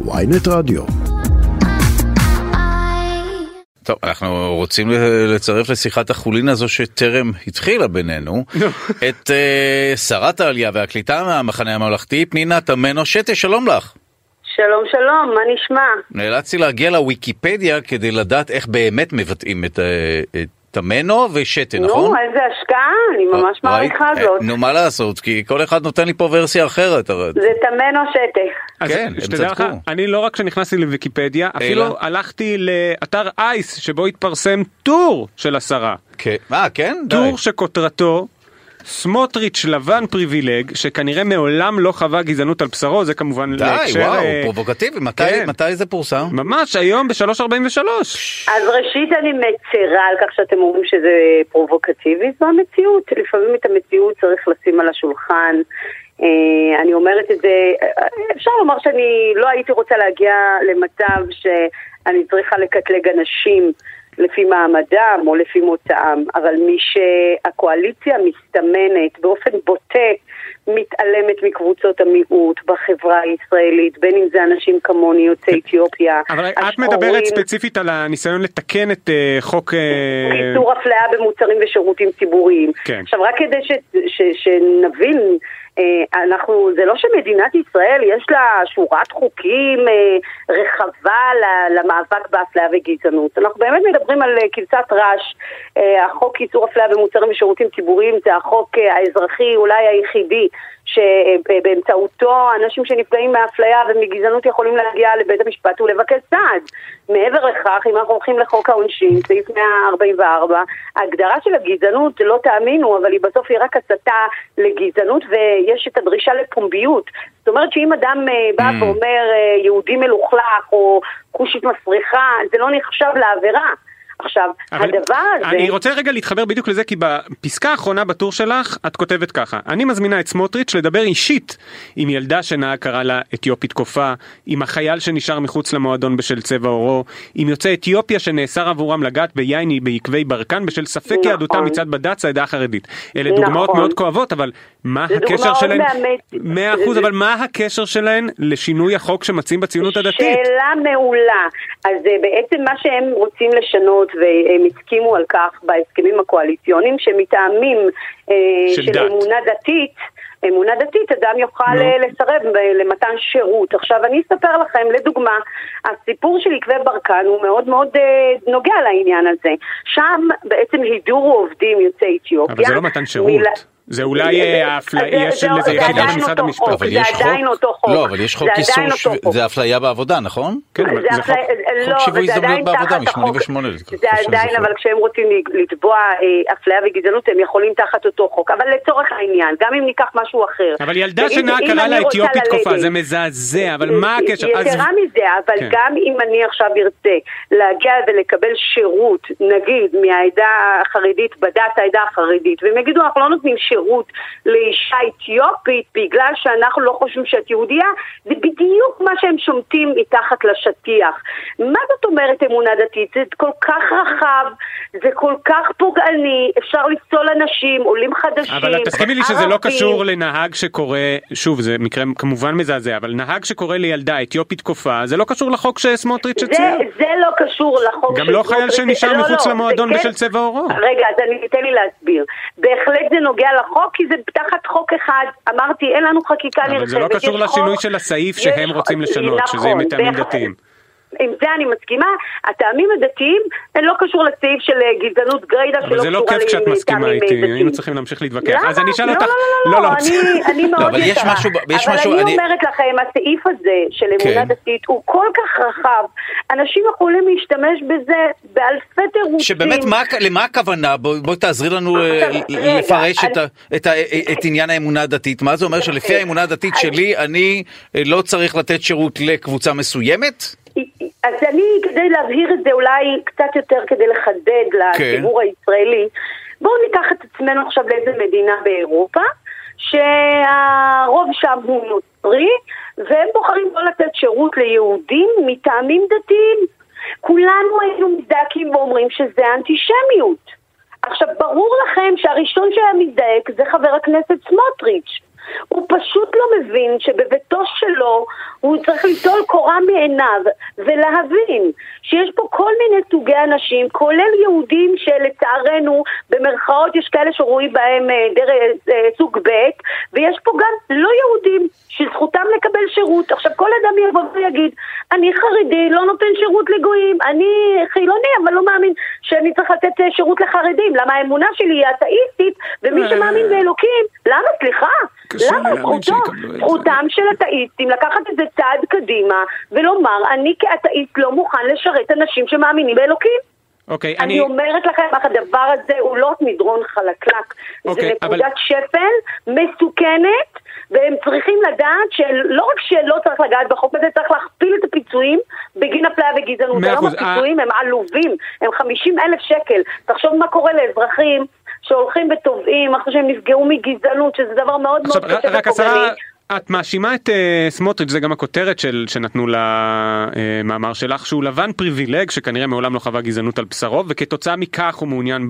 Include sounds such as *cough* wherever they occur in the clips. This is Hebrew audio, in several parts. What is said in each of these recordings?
ויינט רדיו. טוב, אנחנו רוצים לצרף לשיחת החולין הזו שטרם התחילה בינינו *laughs* את uh, שרת העלייה והקליטה מהמחנה הממלכתי, פנינה תמנו שטה, שלום לך. שלום שלום, מה נשמע? נאלצתי להגיע לוויקיפדיה כדי לדעת איך באמת מבטאים את, uh, את תמנו ושטה, נו, נכון? נו, איזה השקעה, אני ממש מעריכה ראית? זאת. נו, מה לעשות, כי כל אחד נותן לי פה ורסיה אחרת. הרי- זה תמנו שטה. אז כן, הם צדקו. אני לא רק שנכנסתי לוויקיפדיה, אפילו? הלכתי לאתר אייס שבו התפרסם טור של השרה. כן. אה, כן? די. טור שכותרתו סמוטריץ' לבן פריבילג, שכנראה מעולם לא חווה גזענות על בשרו, זה כמובן די, להקשר... וואו, אה, פרובוקטיבי. מתי- כן. מתי זה פורסם? ממש היום ב-3.43. אז ראשית אני מצרה על כך שאתם אומרים שזה פרובוקטיבי, זו המציאות. לפעמים את המציאות צריך לשים על השולחן. אה, אני אומרת את זה, אה, אפשר לומר שאני לא הייתי רוצה להגיע למצב שאני צריכה לקטלג אנשים לפי מעמדם או לפי מוצאם, אבל משהקואליציה מסתמנת באופן בוטה מתעלמת מקבוצות המיעוט בחברה הישראלית, בין אם זה אנשים כמוני, יוצאי אתיופיה, אבל את השחורים, מדברת ספציפית על הניסיון לתקן את אה, חוק... אה, איסור אפליה במוצרים ושירותים ציבוריים. כן. עכשיו, רק כדי ש, ש, שנבין, אנחנו, זה לא שמדינת ישראל יש לה שורת חוקים אה, רחבה למאבק באפליה וגזענות. אנחנו באמת מדברים על אה, כבשת רש. אה, החוק איסור אפליה במוצרים ושירותים ציבוריים זה החוק אה, האזרחי אולי היחידי שבאמצעותו אנשים שנפגעים מאפליה ומגזענות יכולים להגיע לבית המשפט ולבקש סעד. מעבר לכך, אם אנחנו הולכים לחוק העונשין, סעיף 144, ההגדרה של הגזענות, לא תאמינו, אבל היא בסוף היא רק הסתה לגזענות ויש את הדרישה לפומביות. זאת אומרת שאם אדם אה, בא Mm. ואומר אה, יהודי מלוכלך או כושית מסריחה, זה לא נחשב לעבירה. עכשיו, הדבר הזה... אני רוצה רגע להתחבר בדיוק לזה כי בפסקה האחרונה בטור שלך את כותבת ככה אני מזמינה את סמוטריץ' לדבר אישית עם ילדה שנהג קרא לה אתיופית קופה עם החייל שנשאר מחוץ למועדון בשל צבע עורו עם יוצאי אתיופיה שנאסר עבורם לגעת ביין בעקבי ברקן בשל ספק נכון. יהדותה מצד בד"ץ העדה החרדית אלה נכון. דוגמאות מאוד כואבות אבל מה הקשר שלהן. מאה אחוז אבל מה הקשר שלהן לשינוי החוק שמציעים בציונות הדתית שאלה מעולה. אז אה, בעצם מה שהם רוצים לשנות, והם הסכימו על כך בהסכמים הקואליציוניים, שמטעמים אה, של של. אמונה דתית, אמונה דתית, אדם יוכל נו. אה, לסרב ב- למתן שירות. עכשיו אני אספר לכם, לדוגמה, הסיפור של עקבי ברקן הוא מאוד מאוד אה, נוגע לעניין הזה. שם בעצם הידורו עובדים יוצאי אתיופיה. אבל זה לא מתן שירות. מילה- זה אולי אה, האפליה, זה- יש זה- לזה זה יחידה במשרד אותו המשפט. חוק. אבל זה יש עדיין חוק- אותו חוק. לא, אבל יש חוק איסור, חוק. זה אפליה בעבודה, נכון? כן, אבל זה זה חוק- לא, שיווי הזדמנויות עדיין בעבודה, תחת החוק. מ-88, זה עדיין. אבל כשהם רוצים לתבוע אה, אפליה וגזענות, הם יכולים תחת אותו חוק. אבל לצורך העניין, גם אם ניקח משהו אחר. אבל ילדה אם קרא לה אתיופית קופה, ללדת- זה מזעזע, אבל מה הקשר? אז- יתרה מזה, אבל כן. גם אם אני עכשיו ארצה להגיע ולקבל שירות, נגיד, מהעדה החרדית, בדת העדה החרדית, והם יגידו, אנחנו לא נותנים שירות לאישה אתיופית בגלל שאנחנו לא חושבים שאת יהודייה, זה בדיוק מה שהם שומטים מתחת לשטיח. מה זאת אומרת אמונה דתית? זה כל כך רחב, זה כל כך פוגעני, אפשר לפסול אנשים, עולים חדשים, אבל תסכימי לי שזה לא ערבים. קשור לנהג שקורא, שוב זה מקרה כמובן מזעזע, אבל נהג שקורא לילדה אתיופית קופה, זה לא קשור לחוק שסמוטריץ' זה, הציע. זה לא קשור לחוק גם לא חייל. שנשאר לא, מחוץ לא, למועדון זה כן- בשל צבע עורו. רגע, אז אני, תן לי להסביר. בהחלט זה נוגע לחוק, כי זה תחת חוק אחד. אמרתי, אין לנו חקיקה נרחבת. אבל זה לא קשור לשינוי של הסעיף שהם רוצים לשנות, שזה יהיה נכון, מטעמים. דתיים. עם זה אני מסכימה. הטעמים הדתיים, הם לא קשור לסעיף של אה, גזענות גריידה, שלא אבל זה לא קשורה כיף כשאת לטעמים, מסכימה אה, איתי, דתיים. היינו צריכים להמשיך להתווכח. למה? אז אני אשאל לא, אותך, לא, לא, לא, לא, אני, אני מאוד אבל יש יקרה. אבל אני אומרת לכם, הסעיף הזה של אמונה כן. דתית הוא כל כך רחב, אנשים יכולים להשתמש בזה באלפי תירוצים. שבאמת, מה, למה הכוונה? בואי בוא תעזרי לנו אה, לפרש את, עניין האמונה הדתית. מה זה אומר שלפי האמונה הדתית שלי, אני לא צריך לתת שירות לקבוצה מסוימת? אז אני, כדי להבהיר את זה אולי קצת יותר כדי לחדד לציבור הישראלי, בואו ניקח את עצמנו עכשיו לאיזה מדינה באירופה, שהרוב שם הוא נוצרי, והם בוחרים לא לתת שירות ליהודים מטעמים דתיים. כולנו היינו מזדעקים ואומרים שזה אנטישמיות. עכשיו, ברור לכם שהראשון שהיה מזדעק זה חבר הכנסת סמוטריץ'. הוא פשוט לא מבין שבביתו שלו הוא צריך ליטול קורה מעיניו ולהבין שיש פה כל מיני סוגי אנשים, כולל יהודים שלצערנו, במרכאות יש כאלה שרואים בהם אה, דרך, אה, סוג ב', ויש פה גם לא יהודים שזכותם לקבל שירות. עכשיו כל אדם יבוא ויגיד, אני חרדי, לא נותן שירות לגויים, אני חילוני, אבל לא מאמין שאני צריך לתת אה, שירות לחרדים. למה האמונה שלי היא אתאיסטית, ומי שמאמין באלוקים, למה? סליחה. למה זכותו, זכותם של אתאיסטים לקחת את זה צעד קדימה ולומר, אני כאתאיסט לא מוכן לשרת אנשים שמאמינים באלוקים. אוקיי, אני אומרת לכם, הדבר הזה הוא לא מדרון חלקלק, זה אוקיי, אבל- נקודת שפל מסוכנת, והם צריכים לדעת שלא רק שלא צריך לגעת בחוק הזה, צריך להכפיל את הפיצויים בגין אפליה וגזענות. מאה היום הפיצויים הם עלובים, הם 50 אלף שקל. תחשוב מה קורה לאזרחים שהולכים ותובעים אחרי שהם נפגעו מגזענות, שזה דבר מאוד עכשיו, מאוד קשה רק השרה. את מאשימה את אה, סמוטריץ', זה גם הכותרת של, שנתנו למאמר שלך, שהוא לבן פריבילג שכנראה מעולם לא חווה גזענות על בשרו, וכתוצאה מכך הוא מעוניין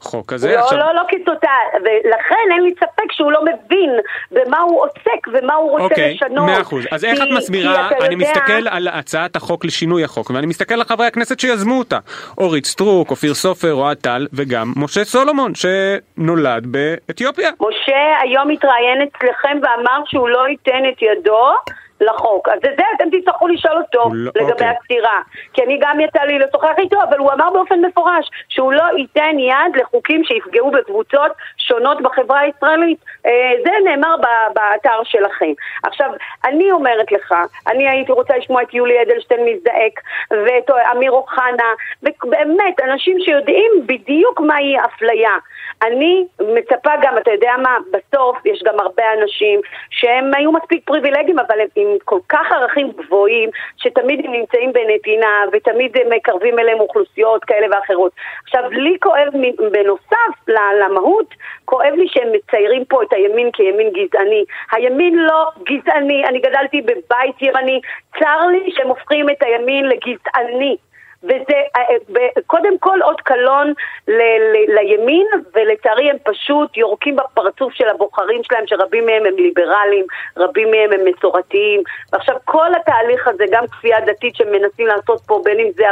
בחוק הזה. לא, עכשיו, לא, לא כתוצאה, ולכן אין לי ספק שהוא לא מבין במה הוא עוסק ומה הוא רוצה אוקיי, לשנות. מאה אחוז. אז איך כי- את מסבירה, אני יודע- מסתכל על הצעת החוק לשינוי החוק, ואני מסתכל על חברי הכנסת שיזמו אותה. אורית סטרוק, אופיר סופר, אוהד טל, וגם משה סולומון, שנולד באתיופיה. משה היום התראיין אצלכם ואמר שהוא לא ייתן את ידו לחוק. אז את זה אתם תצטרכו לשאול אותו לא, לגבי אוקיי. הסתירה. כי אני גם יצא לי לשוחח איתו, אבל הוא אמר באופן מפורש שהוא לא ייתן יד לחוקים שיפגעו בקבוצות שונות בחברה הישראלית. אה, זה נאמר באתר שלכם. עכשיו, אני אומרת לך, אני הייתי רוצה לשמוע את יולי אדלשטיין מזדעק, ואת אמיר אוחנה, ובאמת, אנשים שיודעים בדיוק מהי אפליה. אני מצפה גם, אתה יודע מה, בסוף יש גם הרבה אנשים שהם היו מספיק פריבילגיים, אבל הם עם כל כך ערכים גבוהים, שתמיד הם נמצאים בנתינה, ותמיד הם מקרבים אליהם אוכלוסיות כאלה ואחרות. עכשיו, לי כואב, בנוסף למהות, כואב לי שהם מציירים פה את הימין כימין גזעני. הימין לא גזעני, אני גדלתי בבית ימני, צר לי שהם הופכים את הימין לגזעני. וזה אה, ב- קודם כל אות קלון ל- ל- לימין, ולצערי הם פשוט יורקים בפרצוף של הבוחרים שלהם, שרבים מהם הם ליברלים, רבים מהם הם מסורתיים. ועכשיו כל התהליך הזה, גם כפייה דתית שמנסים לעשות פה, בין אם זה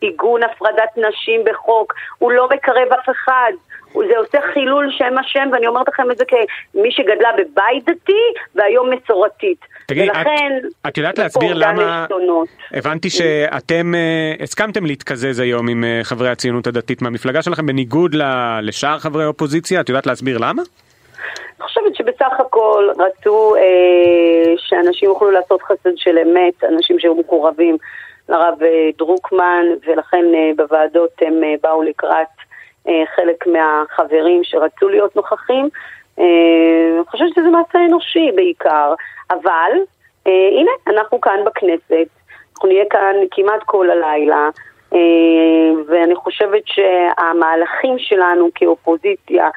עיגון הפרדת נשים בחוק, הוא לא מקרב אף אחד. זה עושה חילול שם השם, ואני אומרת לכם את זה כמי שגדלה בבית דתי והיום מסורתית. תגידי, את, ולכן, את יודעת יש פה להסביר למה... עשתונות. הבנתי שאתם אה, הסכמתם להתקזז היום עם אה, חברי הציונות הדתית מהמפלגה שלכם, בניגוד ל- לשאר חברי האופוזיציה, את יודעת להסביר למה? אני חושבת שבסך הכל רצו אה, שאנשים יוכלו לעשות חסד של אמת, אנשים שהיו מקורבים לרב דרוקמן, ולכן אה, בוועדות הם אה, באו לקראת חלק מהחברים שרצו להיות נוכחים. אה, אני חושבת שזה מעשה אנושי בעיקר, אבל אה, הנה, אנחנו כאן בכנסת, אנחנו נהיה כאן כמעט כל הלילה. אה, ואני חושבת שהמהלכים שלנו כאופוזיציה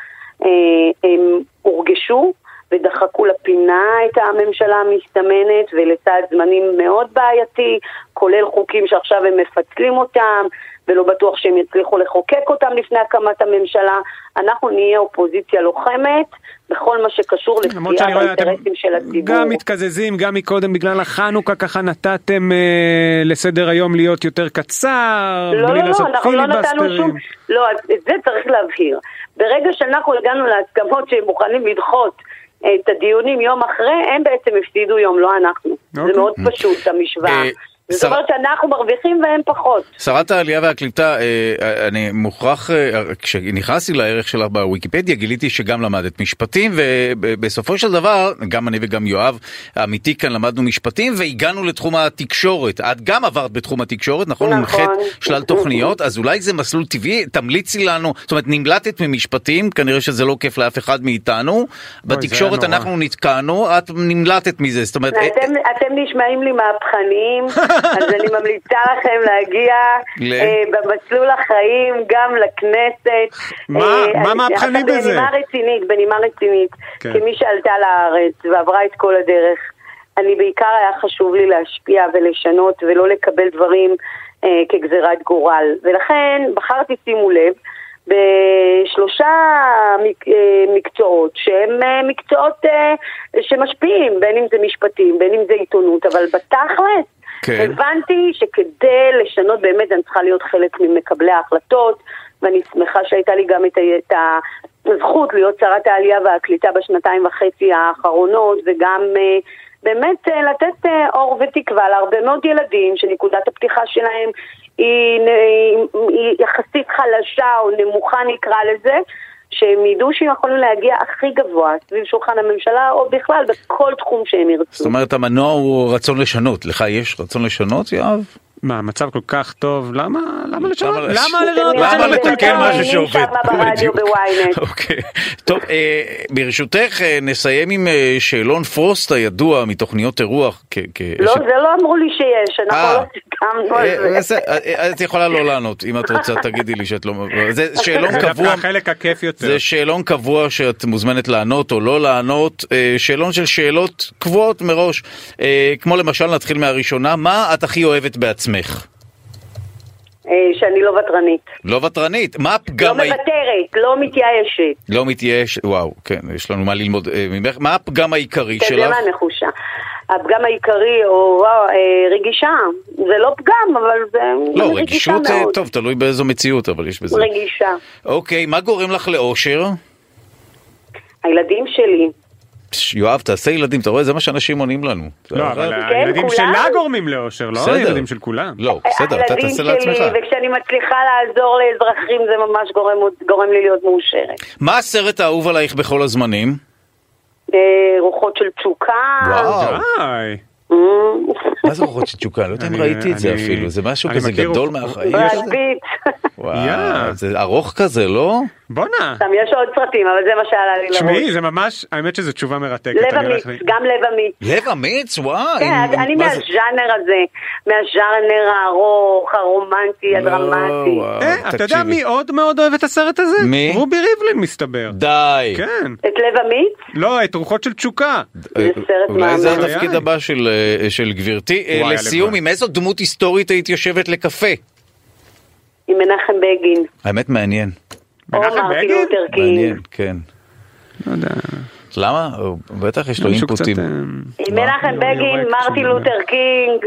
אה, הם הורגשו ודחקו לפינה את הממשלה המסתמנת ולצד זמנים מאוד בעייתי, כולל חוקים שעכשיו הם מפצלים אותם ולא בטוח שהם יצליחו לחוקק אותם לפני הקמת הממשלה. אנחנו נהיה אופוזיציה לוחמת בכל מה שקשור לפגיעה באינטרסים של הציבור. גם מתקזזים, גם מקודם בגלל החנוכה ככה נתתם אה, לסדר היום להיות יותר קצר, לא, בלי לא, לא, לעשות אנחנו לא נתנו שום... פיליבסטרים. לא, את זה צריך להבהיר. ברגע שאנחנו הגענו להסכמות שהם מוכנים לדחות את הדיונים יום אחרי, הם בעצם הפסידו יום, לא אנחנו. אוקיי. זה מאוד פשוט, המשוואה. אה, זאת שר- אומרת שאנחנו מרוויחים והם פחות. שרת העלייה והקליטה, אה, אני מוכרח, אה, כשנכנסתי לערך שלך בוויקיפדיה גיליתי שגם למדת משפטים ובסופו של דבר, גם אני וגם יואב אמיתי כאן למדנו משפטים והגענו לתחום התקשורת. את גם עברת בתחום התקשורת, נכון? נכון. הנחית שלל תוכניות, אז אולי זה מסלול טבעי, תמליצי לנו, זאת אומרת נמלטת ממשפטים, כנראה שזה לא כיף לאף אחד מאיתנו. בתקשורת. אנחנו נתקענו, את נמלטת מזה, זאת אומרת... אה, אתם, אתם נשמעים לי מהפכניים, *laughs* אז אני ממליצה לכם להגיע ל- אה, במסלול החיים גם לכנסת. מה? אה, מה מהפכני בזה? בנימה רצינית, בנימה רצינית, כן. כמי שעלתה לארץ ועברה את כל הדרך, אני בעיקר היה חשוב לי להשפיע ולשנות ולא לקבל דברים אה, כגזירת גורל. ולכן בחרתי, שימו לב, בשלושה מק- מקצועות שהם מקצועות שמשפיעים, בין אם זה משפטים, בין אם זה עיתונות, אבל בתכלס כן. הבנתי שכדי לשנות באמת אני צריכה להיות חלק ממקבלי ההחלטות, ואני שמחה שהייתה לי גם את, הזכות להיות שרת העלייה והקליטה בשנתיים וחצי האחרונות, וגם אה, באמת אה, לתת אה, אור ותקווה להרבה מאוד ילדים שנקודת הפתיחה שלהם היא, היא יחסית חלשה או נמוכה נקרא לזה. שהם ידעו שהם יכולים להגיע הכי גבוה סביב שולחן הממשלה, או בכלל בכל תחום שהם ירצו. זאת אומרת המנוע הוא רצון לשנות, לך יש רצון לשנות יואב? מה, המצב כל כך טוב, למה, למה לשנות? למה- לשנות? למה לתקן משהו שעובד? בדיוק. אוקיי. טוב, אה, ברשותך אה, נסיים עם אה, שאלון פרוסט הידוע מתוכניות אירוח. לא, זה לא אמרו לי שיש. אנחנו לא אה, זה. בסדר, אה, את יכולה לא לענות אם את רוצה תגידי לי שאת לא זה שאלון קבוע החלק הכיף יותר. זה שאלון קבוע שאת מוזמנת לענות או לא לענות אה, שאלון של שאלות קבועות מראש אה, כמו למשל נתחיל מהראשונה מה את הכי אוהבת בעצמך אה, שאני לא ותרנית. לא ותרנית מה לא הפגם העיקרי מוותרת, לא מתייאשת. לא מתייאש וואו כן יש לנו מה ללמוד אה, ממך מה הפגם העיקרי אתה יודע שלך מה נחושה. הפגם העיקרי, או אה, רגישה. זה לא פגם, אבל זה לא רגישה רגישות אה, מאוד. טוב תלוי באיזו מציאות אבל יש בזה רגישה. אוקיי מה גורם לך לאושר הילדים שלי. יואב תעשה ילדים אתה רואה זה מה שאנשים עונים לנו לא, אבל כן, הילדים. שלה גורמים לאושר, לא. הילדים של כולם. לא בסדר אתה הילדים תעשה שלי, לעצמך וכשאני מצליחה לעזור לאזרחים זה ממש גורם לי להיות מאושרת. מה הסרט האהוב עלייך בכל הזמנים? רוחות של תשוקה. וואו. מה זה רוחות של תשוקה? לא יודע אם ראיתי את זה אפילו, זה משהו כזה גדול. מהחיים. ברד. וואו. זה ארוך כזה, לא? בואנה. סתם, יש עוד סרטים, אבל זה מה שעלה לי לראש. תשמעי, זה ממש, האמת שזו תשובה מרתקת. לב אמיץ, גם לב אמיץ. לב אמיץ? וואי. כן, אני? מהז'אנר הזה, מהז'אנר הארוך, הרומנטי, הדרמטי. וואו, אה, אתה יודע. מי עוד מאוד אוהב את הסרט הזה? מי? רובי ריבלין מסתבר. די. כן. את לב אמיץ? לא, את רוחות של תשוקה. זה סרט אולי זה. התפקיד. הבא של, אה, של גברתי. אה, לסיום. עם איזו דמות היסטורית היית יושבת לקפה? עם מנחם בגין. האמת מעניין. מנחם בגין? מעניין. כן. לא יודע. למה? בטח יש לו. אינפוטים. אה, עם? מנחם בגין, מרטין לותר קינג.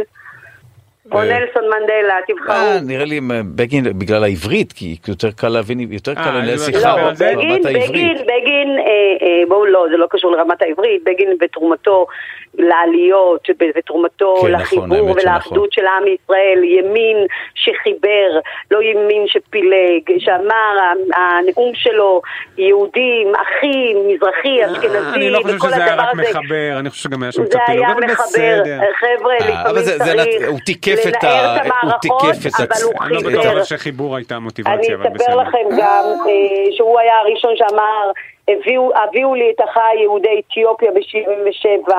או אה. נלסון מנדלה, אה, תבחרו. נראה לי אה, בגין בגלל העברית, כי יותר קל להבין, יותר אה, קל לנהל לא שיחה לא, זה? ברמת בגין, העברית. בגין, בגין, אה, אה, בואו לא, זה לא קשור לרמת העברית, בגין ותרומתו לעליות, ותרומתו כן, נכון, לחיבור. ולאחדות של עם ישראל, ימין שחיבר, לא ימין שפילג, שאמר, הנאום שלו, יהודים, אחים, מזרחי, אשכנזי, אני לא חושב וכל שזה היה הדבר רק הזה. מחבר, אני חושב שגם היה שם זה קצת פילוג, היה אבל מחבר, בסדר. חבר'ה, אה, אבל לפעמים זה- זה צריך נת- הוא תיקף את ה- הוא תיקף את הוא אני לא בטוח שחיבור הייתה אני המוטיבציה, אבל אספר בסדר. לכם גם אה, שהוא היה הראשון שאמר, הביאו, לי את אחיי יהודי אתיופיה ב-77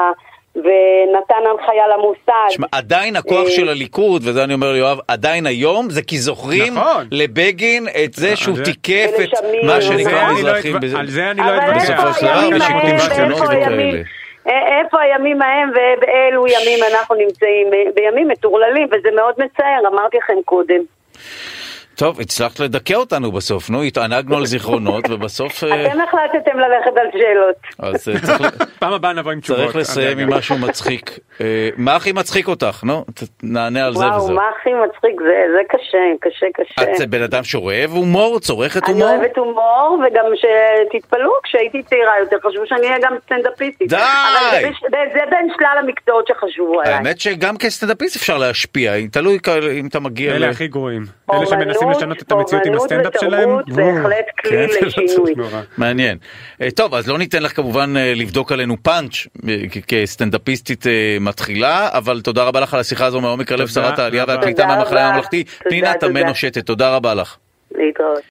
ונתן הנחיה למוסד. תשמע, עדיין הכוח אה, של הליכוד, וזה אני אומר ליואב, עדיין היום, זה כי זוכרים נכון. לבגין את זה שהוא תיקף את מה שנקרא אני לא מזרחים. על זה אני לא אבל אתווכח. איפה בסופו של דבר, הימים ושיקום ההם איפה הימים ההם ובאילו ימים אנחנו נמצאים? בימים מטורללים, וזה מאוד מצער, אמרתי לכם קודם. טוב, הצלחת לדכא אותנו בסוף, נו, התענגנו על זיכרונות, *laughs* ובסוף... אה, אתם החלטתם ללכת על שאלות. אז אה, צריך *laughs* פעם הבאה נבוא עם תשובות. צריך לסיים עם. משהו מצחיק. אה, מה הכי מצחיק אותך? נו, נענה על זה וואו, וזהו. מה הכי מצחיק זה, זה קשה, קשה, קשה. את בן אדם שאוהב הומור? צורכת אני הומור? אוהבת הומור, וגם שתתפלאו, כשהייתי צעירה יותר חשבו שאני אהיה גם סטנדאפיסטית. די! זה, בין שלל המקצועות שחשבו עליי. האמת שגם כסטנדאפיסט אפשר להשפיע, תלוי אם אתה מגיע אלה. הכי גרועים. אלה שמנסים אומנות- לשנות את המציאות עם הסטנדאפ שלהם. בהחלט כלי כן, *laughs* לשינוי. מעניין. אה, טוב, אז לא ניתן לך כמובן אה, לבדוק עלינו פאנץ' אה, כסטנדאפיסטית אה, מתחילה, אבל תודה רבה לך על השיחה הזו מעומק הלב, שרת העלייה. והקליטה מהמחנה. הממלכתי, פנינה. תמנו שטה, תודה רבה לך. להתראות.